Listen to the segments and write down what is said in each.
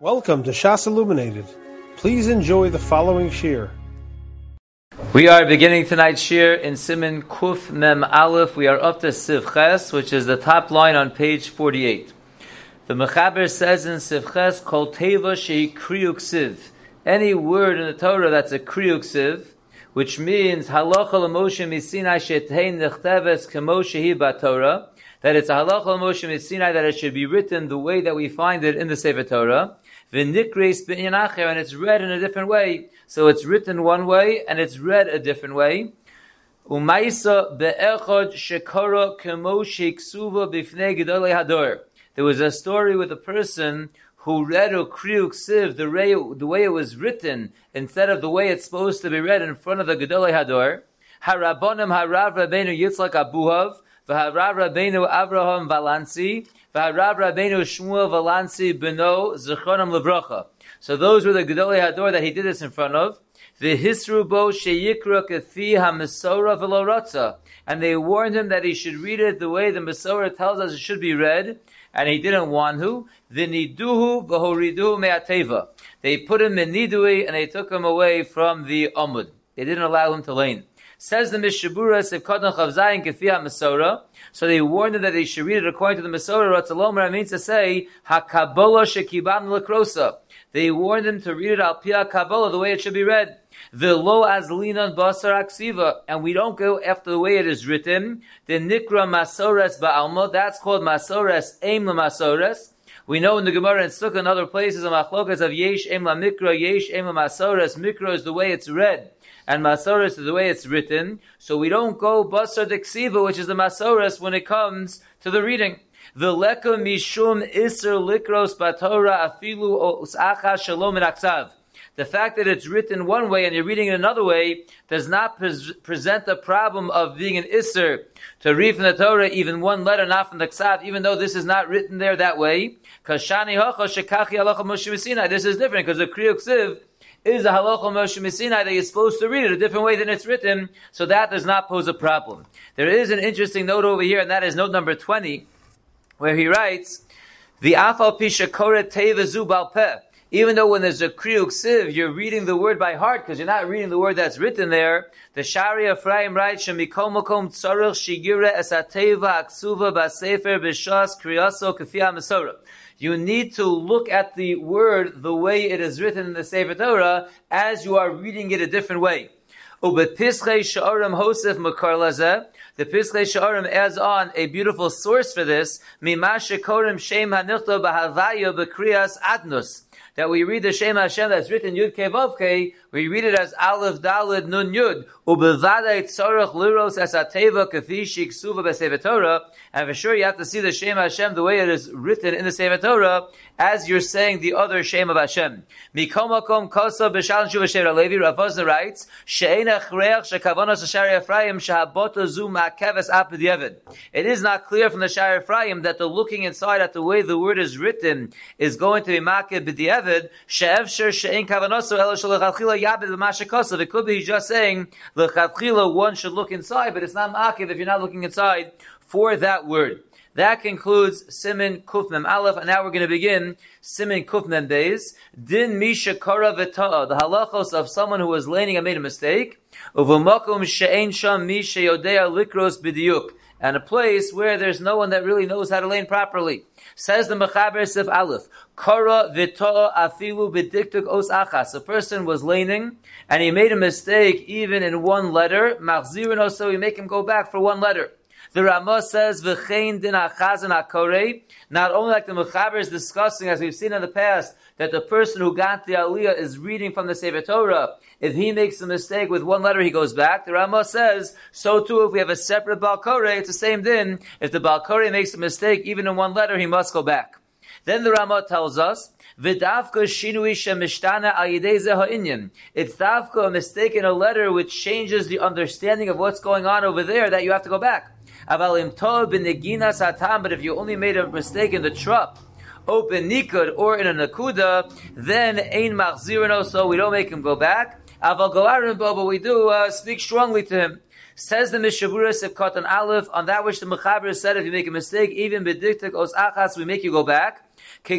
Welcome to Shas Illuminated. Please enjoy the following shir. We are beginning tonight's shir in Siman Kuf Mem Aleph. We are up to Siv Ches, which is the top line on page 48. The Mechaber says in Siv Ches, Kol Teva Shei Kriyuk Siv. Any word in the Torah that's a Kriyuk Siv, which means Halacha L'Moshe Misinai Shetein Nechteves Kemo Shehi Torah, that it's a Halacha L'Moshe Misinai that it should be written the way that we find it in the Sefer Torah v'nikres b'inyan and it's read in a different way. So it's written one way and it's read a different way. Umaisa be'echad shekara kemo sheksuva b'fnei gedolei hador. There was a story with a person who read a kriyuk siv the way, the way it was written instead of the way it's supposed to be read in front of the gedolei hador. Harabonim harav rabbeinu Yitzchak Abuhav v'harav rabbeinu Avraham Valansi Rabbeinu Shmuel Valansi Beno Levracha. So those were the Gedolei Hador that he did this in front of. V'hisru bo sheyikra kafi ha-mesora v'lo And they warned him that he should read it the way the Masorah tells us it should be read, and he didn't want to. Me'ateva. They put him in nidui, and they took him away from the Amud. They didn't allow him to lane. Says the Mishabura, Sevkodon Chavzayin Kefiyat Masorah, so they warned them that they should read it according to the Masorah. Ratzalomer means to say Hakabola Shekiban Lakrosa. They warned them to read it al Pia the way it should be read. The lo as linan basar aksiva, and we don't go after the way it is written. The nikra masores ba'alma, that's called masores aim masores. We know in the Gemara and Sukkah and other places, the machlokas of yesh aim la mikra, yesh aim la masores. Mikra is the way it's read and Masoris is the way it's written, so we don't go Basar Deksiva, which is the Masoris, when it comes to the reading. The V'leka mishum iser likros batora afilu usacha shalom aksav. The fact that it's written one way and you're reading it another way does not pres- present the problem of being an isser to read from the Torah even one letter, not from the Ksav, even though this is not written there that way. Because Shani Hocha Shekachi Halacha Moshe This is different because the Kriyuk is a halacha Moshe Messinai that you're supposed to read it a different way than it's written, so that does not pose a problem. There is an interesting note over here, and that is note number 20, where he writes, the afal pisha koret teva peh. Even though when there's a kriyuk siv, you're reading the word by heart because you're not reading the word that's written there. The Shari Ephraim writes, "Shemikom makom tzarich shigire esateva aksuva basefer b'shas kriyaso kafiyah mesorah." You need to look at the word the way it is written in the Sefer Torah as you are reading it a different way. The Pischei Sha'arim adds on a beautiful source for this. Mimashe Korim Shem Hanichto B'Havaya B'Kriyas Adnus that we read the Shem Hashem that's written Yud Kei we read it as Aleph Dalid Nun Yud, Ubevadai Tzorach Liros Es Ateva Kafi Shiksuva B'Sefer Torah, and for sure you have to see the Shem Hashem the way it is written in the Sefer Torah, as you're saying the other Shem of Hashem. Mikomakom Kosa B'Shalom Shuva Shem Levi, Rav Vosner wriits, She'en Achreach Shekavonos Shari Ephraim Shehabota Zu Ma'keves Apid. It is not clear from the Shari Ephraim that the looking inside at the way the word is written is going to be Ma'kev B'Yevid, David, she'evsher she'en kavanosu elo shalachatchila yabed l'mashakosav. It could be he's just saying, l'chatchila, one should look inside, but it's not ma'akiv if you're not looking inside for that word. That concludes Simin Kufmem Aleph, and now we're going to begin Simin Kufmem Beis. Din Misha Kara V'ta'a, the halachos of someone who was laning and made a mistake. Uvumakum she'en sham Misha Yodea Likros B'diuk, and a place where there's no one that really knows how to lane properly. Says the Mechaber Sif Aleph, Kara v'to'a afilu b'diktuk os achas. A person was laning, and he made a mistake even in one letter. Machzirin so we make him go back for one letter. The Ramah says, "V'chein din achazan akore." Not only like the Mechaber is discussing, as we've seen in the past, that the person who got the Aliyah is reading from the Sefer Torah. If he makes a mistake with one letter, he goes back. The Ramah says, so too if we have a separate Balkore, it's the same din. If the Balkore makes a mistake, even in one letter, he must go back. Then the Ramah tells us, V'davka shinui shemishtana ha'inyan. It's davka a mistake in a letter which changes the understanding of what's going on over there that you have to go back. Avalim tov but if you only made a mistake in the trup, open nikud or in a nakuda, then ein machzirino, so we don't make him go back. Aval but we do uh, speak strongly to him. Says the Mishabura Sivkot and Aleph, on that which the Mechaber said, if you make a mistake, even bediktik os achas, we make you go back. For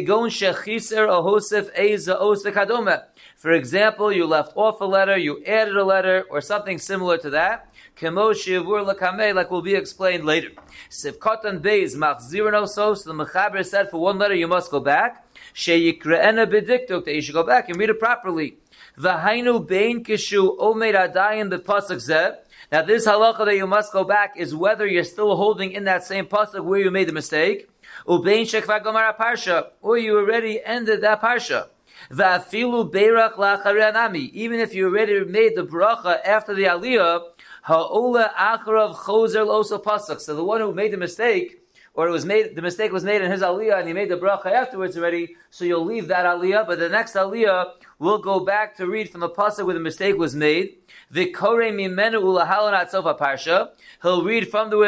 example, you left off a letter, you added a letter, or something similar to that. Like will be explained later. Sivkot and beis machzirin the Mechaber said, for one letter you must go back. Sheyikra'ena bediktuk, that you should go back and read it properly. V'hainu bein kishu omeid adayin b'pasuk zeh. Now this halacha that you must go back is whether you're still holding in that same pasuk where you made the mistake, ubein shekva gomara parsha, or you already ended that parsha. Va'afilu beirach la'acharei Even if you already made the bracha after the aliyah, ha'ola acharav chozer loso pasuk. So the one who made the mistake, or it was made, the mistake was made in his aliyah and he made the bracha afterwards already, so you'll leave that aliyah, but the next aliyah will go back to read from the pasuk where the mistake was made. Ulahalonat sofa parsha. He'll read from the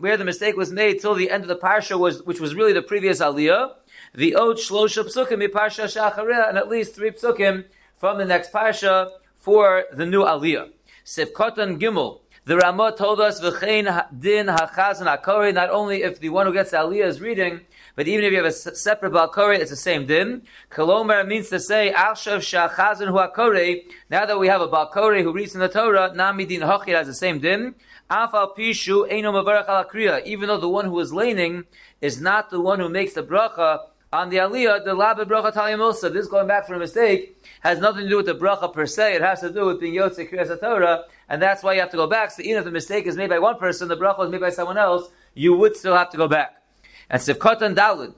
where the mistake was made till the end of the parsha was, which was really the previous aliyah. The ot shlosha psukim parsha shachareh, and at least three psukim from the next parsha for the new aliyah. Sivkotan gimel. The Ramah told us, "V'chein din hachazan hakore." Not only if the one who gets aliyah is reading, but even if you have a separate balkore, it's the same din. Kolomer means to say, "Arshav shachazan hu hakore." Now that we have a balkore who reads in the Torah, nami din hachir has the same din. Afal pishu al Even though the one who is laning is not the one who makes the bracha on the aliyah, the labe bracha talim This going back for a mistake has nothing to do with the bracha per se. It has to do with being yotze kriyas Torah and that's why you have to go back. So even if the mistake is made by one person, the bracha is made by someone else, you would still have to go back. And Sivkot and Dalud.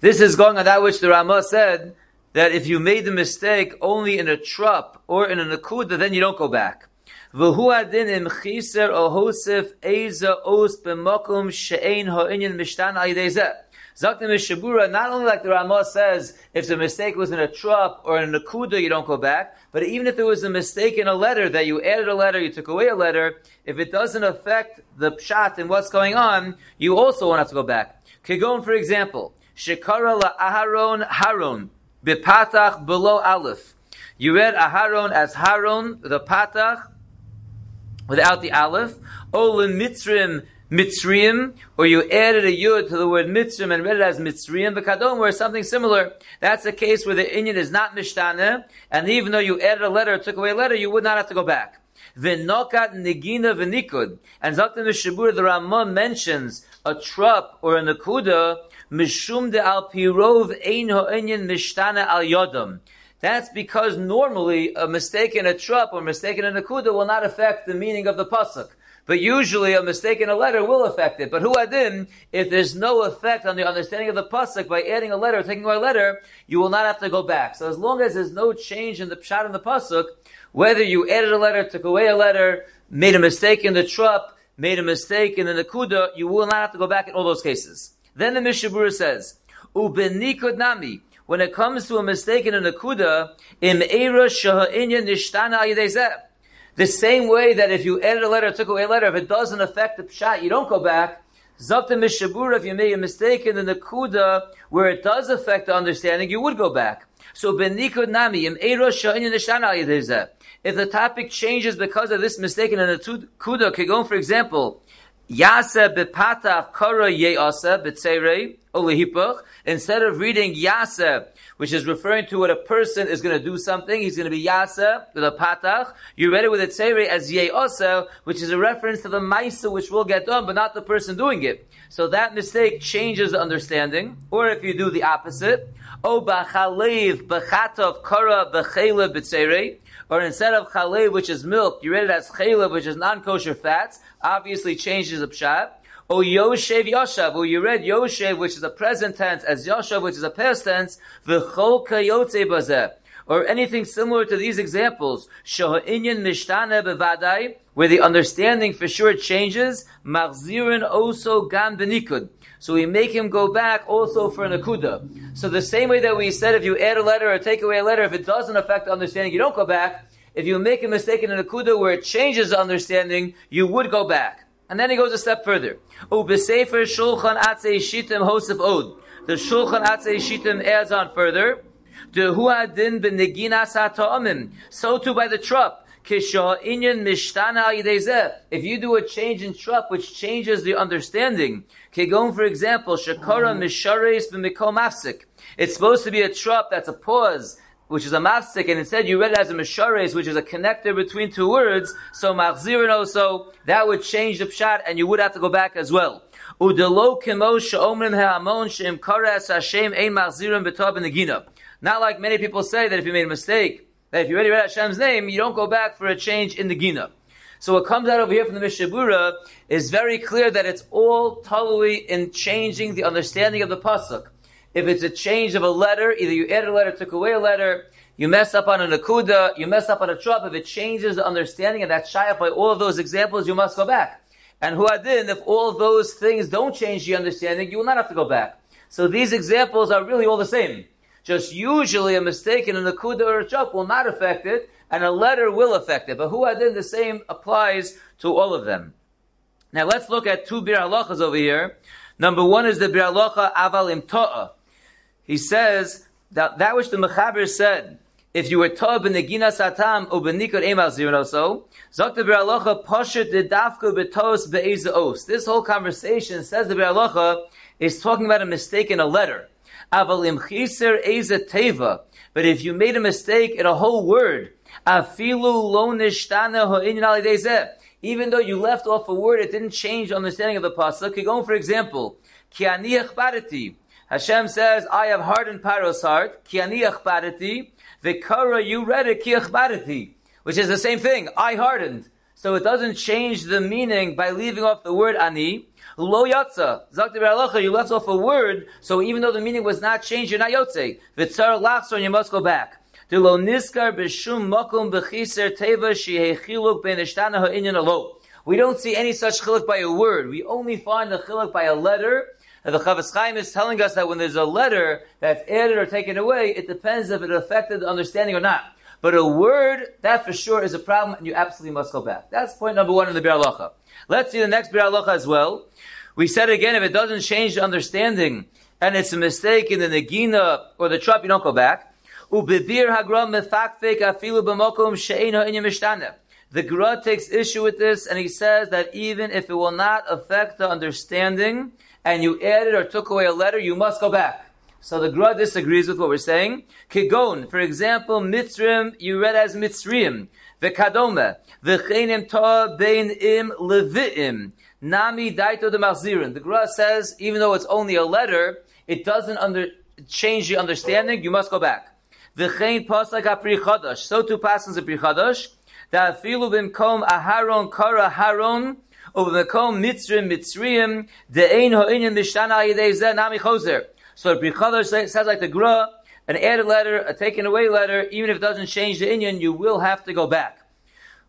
This is going on that which the Ramah said, that if you made the mistake only in a trup or in a nakuda, then you don't go back. Zaktim Shabura, not only like the Ramah says, if the mistake was in a trup or in a nakuda, you don't go back, but even if there was a mistake in a letter, that you added a letter, you took away a letter, if it doesn't affect the pshat and what's going on, you also won't have to go back. Kigon, for example, Shekara la Aharon Haron, bipatach below Aleph. You read Aharon as Haron, the patach, without the Aleph, Olin Mitzrim Mitzrayim, or you added a yud to the word Mitzrayim and read it as Mitzrayim, Kadom, or something similar. That's the case where the Inyan is not Mishtana, and even though you added a letter, took away a letter, you would not have to go back. V'nokat negina v'nikud. And Zaktim Shabur, the Ramah mentions a trup or a nakuda, mishum de al pirov ein ha'inyan mishtana al yodam. That's because normally a mistake in a trup or a mistake in a nakuda will not affect the meaning of the pasuk. But usually a mistake in a letter will affect it. But who adin, if there's no effect on the understanding of the pasuk by adding a letter, taking away a letter, you will not have to go back. So as long as there's no change in the pshat in the pasuk, whether you added a letter, took away a letter, made a mistake in the trup, made a mistake in the nakuda, you will not have to go back in all those cases. Then the Mishabura says, Ubenikud nami, when it comes to a mistake in a nakuda, im era shaha'inya nishtana ayidezeh. The same way that if you added a letter, took away a letter, if it doesn't affect the pshat, you don't go back. Zakta mishabura, if you made a mistake in the nakuda where it does affect the understanding, you would go back. So benikud nami im If the topic changes because of this mistake in the nakuda, kegon, for example, yasa bepatach kara ye'asa b'tzerei olehipach. Instead of reading yasa which is referring to what a person is going to do something. He's going to be yasa with a patach. You read it with a tzere as ye'osa, which is a reference to the maisa which will get done, but not the person doing it. So that mistake changes the understanding. Or if you do the opposite, o b'chalev b'chatov kara b'chelev b'tzere, or instead of chalev, which is milk, you read it as chalev, which is non-kosher fats, obviously changes the pshat. O Yoshev Yoshav, or you read Yoshev, which is a present tense, as Yoshav, which is a past tense, V'chol kayotze bazeh. Or anything similar to these examples, Shoha'inyan Mishtane Bevadai, where the understanding for sure changes, Marzirin Oso Gam Benikud. So we make him go back also for an akuda. So the same way that we said if you add a letter or take away a letter, if it doesn't affect the understanding, you don't go back. If you make a mistake in an akuda where it changes the understanding, you would go back. And then he goes a step further. Ubesefer Shulchan Atzei Shitim Hosef Od. The Shulchan Atzei Shitim adds on further. The Huadin ben Neginas So too by the trup. If you do a change in trup which changes the understanding, Kegon, for example, Shakara mm-hmm. Mishares b'mikom It's supposed to be a trup that's a pause, which is a mafsik, and instead you read it as a mishares, which is a connector between two words, so machzirin also, that would change the pshat, and you would have to go back as well. Udelo kemo she'omrim ha'amon she'im karas Hashem ein machzirin b'tob in Not like many people say that if you made a mistake, that if you already read Hashem's name, you don't go back for a change in the Gina. So what comes out over here from the Mishabura is very clear that it's all totally in changing the understanding of the pasuk. If it's a change of a letter, either you add a letter, took away a letter, you mess up on a nakuda, you mess up on a trop, if it changes the understanding of that shayah by all of those examples, you must go back. And huadin, if all those things don't change the understanding, you will not have to go back. So these examples are really all the same. Just usually a mistake in a nakuda or a chop will not affect it, and a letter will affect it. But huadin, the same applies to all of them. Now let's look at two bir halachas over here. Number one is the bir halacha aval imtoa. He says that that which the mechaber said, if you were tob in the gina satam or benikot emal zirno so, zok the bir halacha poshet the dafko betos be'eza os. This whole conversation says the bir halacha is talking about a mistake in a letter. Chiser teva. But if you made a mistake in a whole word, afilu lo nishtana even though you left off a word, it didn't change the understanding of the pasuk. Kigon, for example, ki ani Hashem says, I have hardened Paro's heart, ki ani you read it, ki which is the same thing, I hardened. So it doesn't change the meaning by leaving off the word ani, Lo yatza. Zakti Beralacha, you left off a word, so even though the meaning was not changed, you're not yotze. Vitzar lachson, you must go back. To lo niskar b'shum makum b'chiser teva shehechiluk ben ishtana ha'inyan alo. We don't see any such chiluk by a word. We only find the chiluk by a letter. And the Chafetz Chaim is telling us that when there's a letter that's added or taken away, it depends if it affected the understanding or not. But a word, that for sure is a problem, and you absolutely must go back. That's point number one in the Bir Let's see the next Bir as well. We said again, if it doesn't change the understanding, and it's a mistake in the Nagina or the Trop, you don't go back. The Gra takes issue with this, and he says that even if it will not affect the understanding, and you added or took away a letter, you must go back. So the Gra disagrees with what we're saying. Kigon, for example, Mitzrim, you read as Mitzriim. V'kadome, v'chenim ta bein im levitim. Nami daito de malzirin. The Gra says, even though it's only a letter, it doesn't under, change the understanding, you must go back. V'chein pasak apri chadash. So too passes apri chadash. That filu bimkom aharon kara haron, over bimkom mitzrim mitzriim, de'ein ho'inyan mishtana yidei nami choser. So apri chadash says like the Gra, an added letter, a taken away letter, even if it doesn't change the inyan, you will have to go back.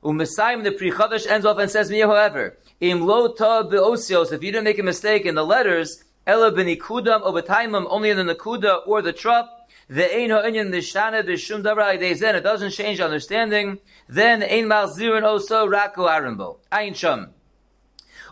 Umesayim the Pri Chadash ends off and says, Me, however, Im lo beosios, if you didn't make a mistake in the letters, ela benikudam o betaimim, only in the nakuda or the trop, the ein ha'inyan nishana b'shum davar it doesn't change understanding, then ein malzirin oso rako arimbo. Ayin sham.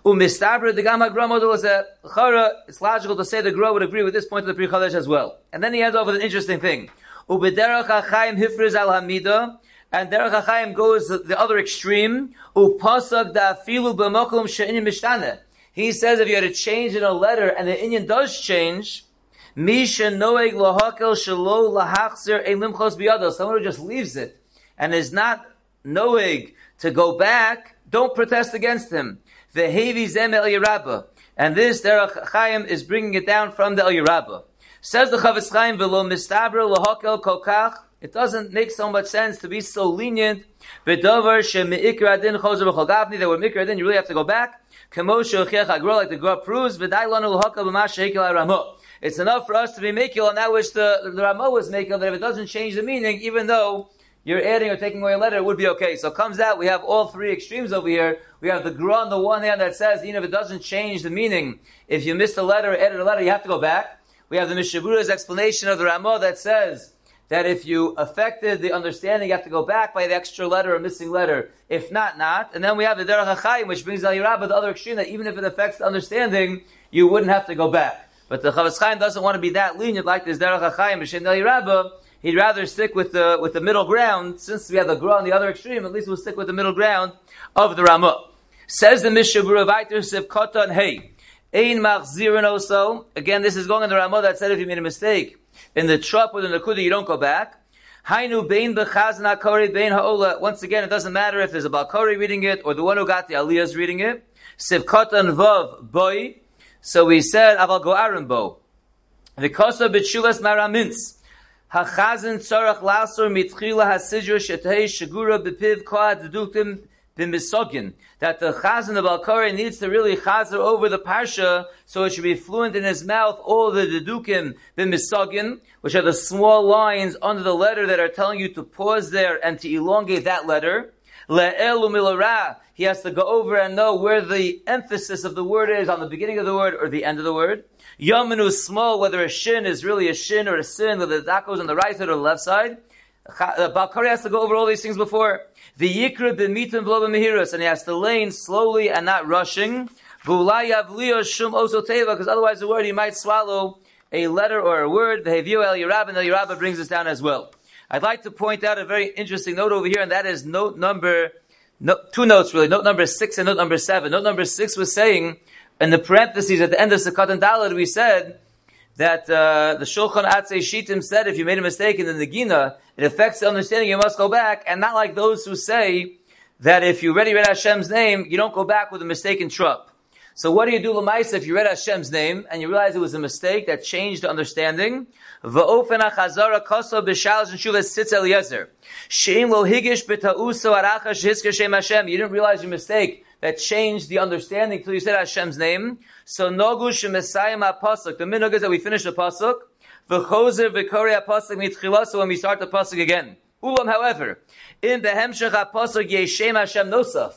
Umistabra the Gama Gra was a chara. It's logical to say the Gra would agree with this point of the Pri Chadash as well. And then he ends off with an interesting thing. Ubederach ha'chaim hifriz al hamida. And Derech HaChaim goes the other extreme. Upasak da'afilu b'mokum she'inyan mishtane. He says if you had a change in a letter and the inyan does change, Misha noeg lahakel shelo lahachzer elimchos biyado. Someone who just leaves it and is not noeg to go back, don't protest against him. Vehevi zem el yerabba. And this Derech Chaim is bringing it down from the El Yerabba. Says the Chafetz Chaim, v'lo mistabra lahakel kolkach it doesn't make so much sense to be so lenient. B'dover shemi'ikra din chozer b'chol that were mikra din, you really have to go back. Kamosha uchech agro, like the Gra proves, v'dai lanu l'haka b'mash shekel ramo. It's enough for us to be makil on that which the, the was makil, that if it doesn't change the meaning, even though you're adding or taking away a letter, it would be okay. So it comes out, we have all three extremes over here. We have the Gra on the one hand that says, even if it doesn't change the meaning, if you missed a letter or added a letter, you have to go back. We have the Mishabura's explanation of the Ramo that says, that if you affected the understanding, you have to go back by the extra letter or missing letter. If not, not. And then we have the Derech HaChaim, which brings the other extreme, that even if it affects the understanding, you wouldn't have to go back. But the Chafetz Chaim doesn't want to be that lenient like this Derech HaChaim, Yerabah. He'd rather stick with the with the middle ground. Since we have the Gra on the other extreme, at least we'll stick with the middle ground of the Ramah. Says the Mishabura Vaiter Sivkota and Hey. Ein Machzirin also. Again, this is going in the Ramah that said if you made a mistake in the trap or the Nakuda, you don't go back. Hainu bein bechazna kori bein ha'ola. Once again, it doesn't matter if there's a Balkori reading it or the one who got the Aliyah is reading it. Sivkota and Vav Boi. So we said Aval Goarim Bo. The Kosa B'Tshuvas Maramintz. Hachazin tzarach lasor mitchila hasidra shetei shagura bepiv koad deduktim b'misogin. That the chazan of Balkari needs to really chazer over the parsha, so it should be fluent in his mouth all the dedukim b'misogin, which are the small lines under the letter that are telling you to pause there and to elongate that letter. He has to go over and know where the emphasis of the word is on the beginning of the word or the end of the word. Yaminu small, whether a shin is really a shin or a sin, whether that goes on the right side or the left side. Uh, Balkari has to go over all these things before. The yikra b'mitim v'lo b'mehirus, and he has to lane slowly and not rushing. shum because otherwise the word he might swallow a letter or a word. The Hevio El Yerab, and El Yerab brings this down as well. I'd like to point out a very interesting note over here, and that is note number, no, two notes really, note number six and note number seven. Note number six was saying, in the parentheses at the end of Sukkot and Dalad, we said that uh, the Shulchan Atzei Shitim said if you made a mistake in the Nagina, it affects the understanding, you must go back, and not like those who say that if you already read Hashem's name, you don't go back with a mistaken trup. So what do you do, Lamaisa, if you read Hashem's name and you realize it was a mistake that changed the understanding? You didn't realize your mistake that changed the understanding until you said Hashem's name. So nogu shemesayim ha-pasuk. The minhag is that we finish the pasuk. V'chozer v'kori ha-pasuk mitchilasu when we start the pasuk again. Ulam, however, in behemshech ha-pasuk yeshem Hashem nosaf.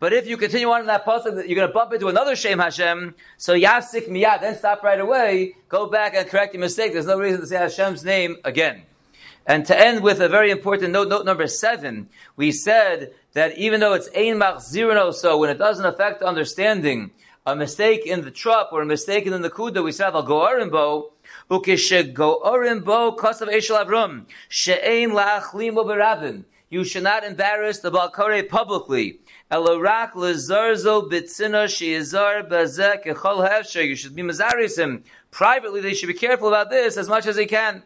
But if you continue on in that pasuk, you're going to bump into another Shem Hashem. So yafsik miyad, then stop right away, go back and correct your mistake. There's no reason to say Hashem's name again. And to end with a very important note, note number seven, we said that even though it's ein mach machzirno, so when it doesn't affect understanding, a mistake in the trup or a mistake in the nakuda, we said al goarim bo, ukeshe goarim bo kasav eshel avrum, she'ein la'achlim berabim. You should not embarrass the Balkare publicly. Elorak lezarzo bitzina sheizar bazek echol hefsher. You should be mazarisim. Privately, they should be careful about this as much as they can.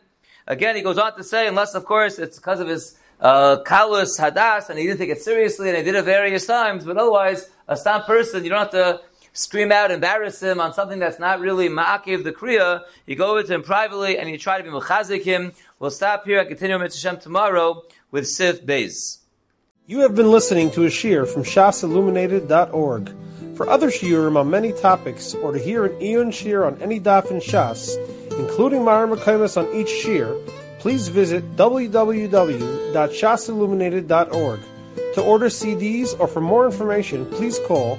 Again, he goes on to say, unless of course it's because of his uh, kalus hadas and he didn't take it seriously and he did it various times, but otherwise, a stam person, you don't have to scream out, embarrass him on something that's not really ma'akiv the kriya. You go over to him privately and you try to be mechazik him. We'll stop here. I continue with tomorrow with Sif Beis. You have been listening to a shear from shasilluminated.org. For other shiurim on many topics, or to hear an Eon shear on any daf in Shas, including Mara Mekaimas on each shear, please visit www.shasilluminated.org. To order CDs or for more information, please call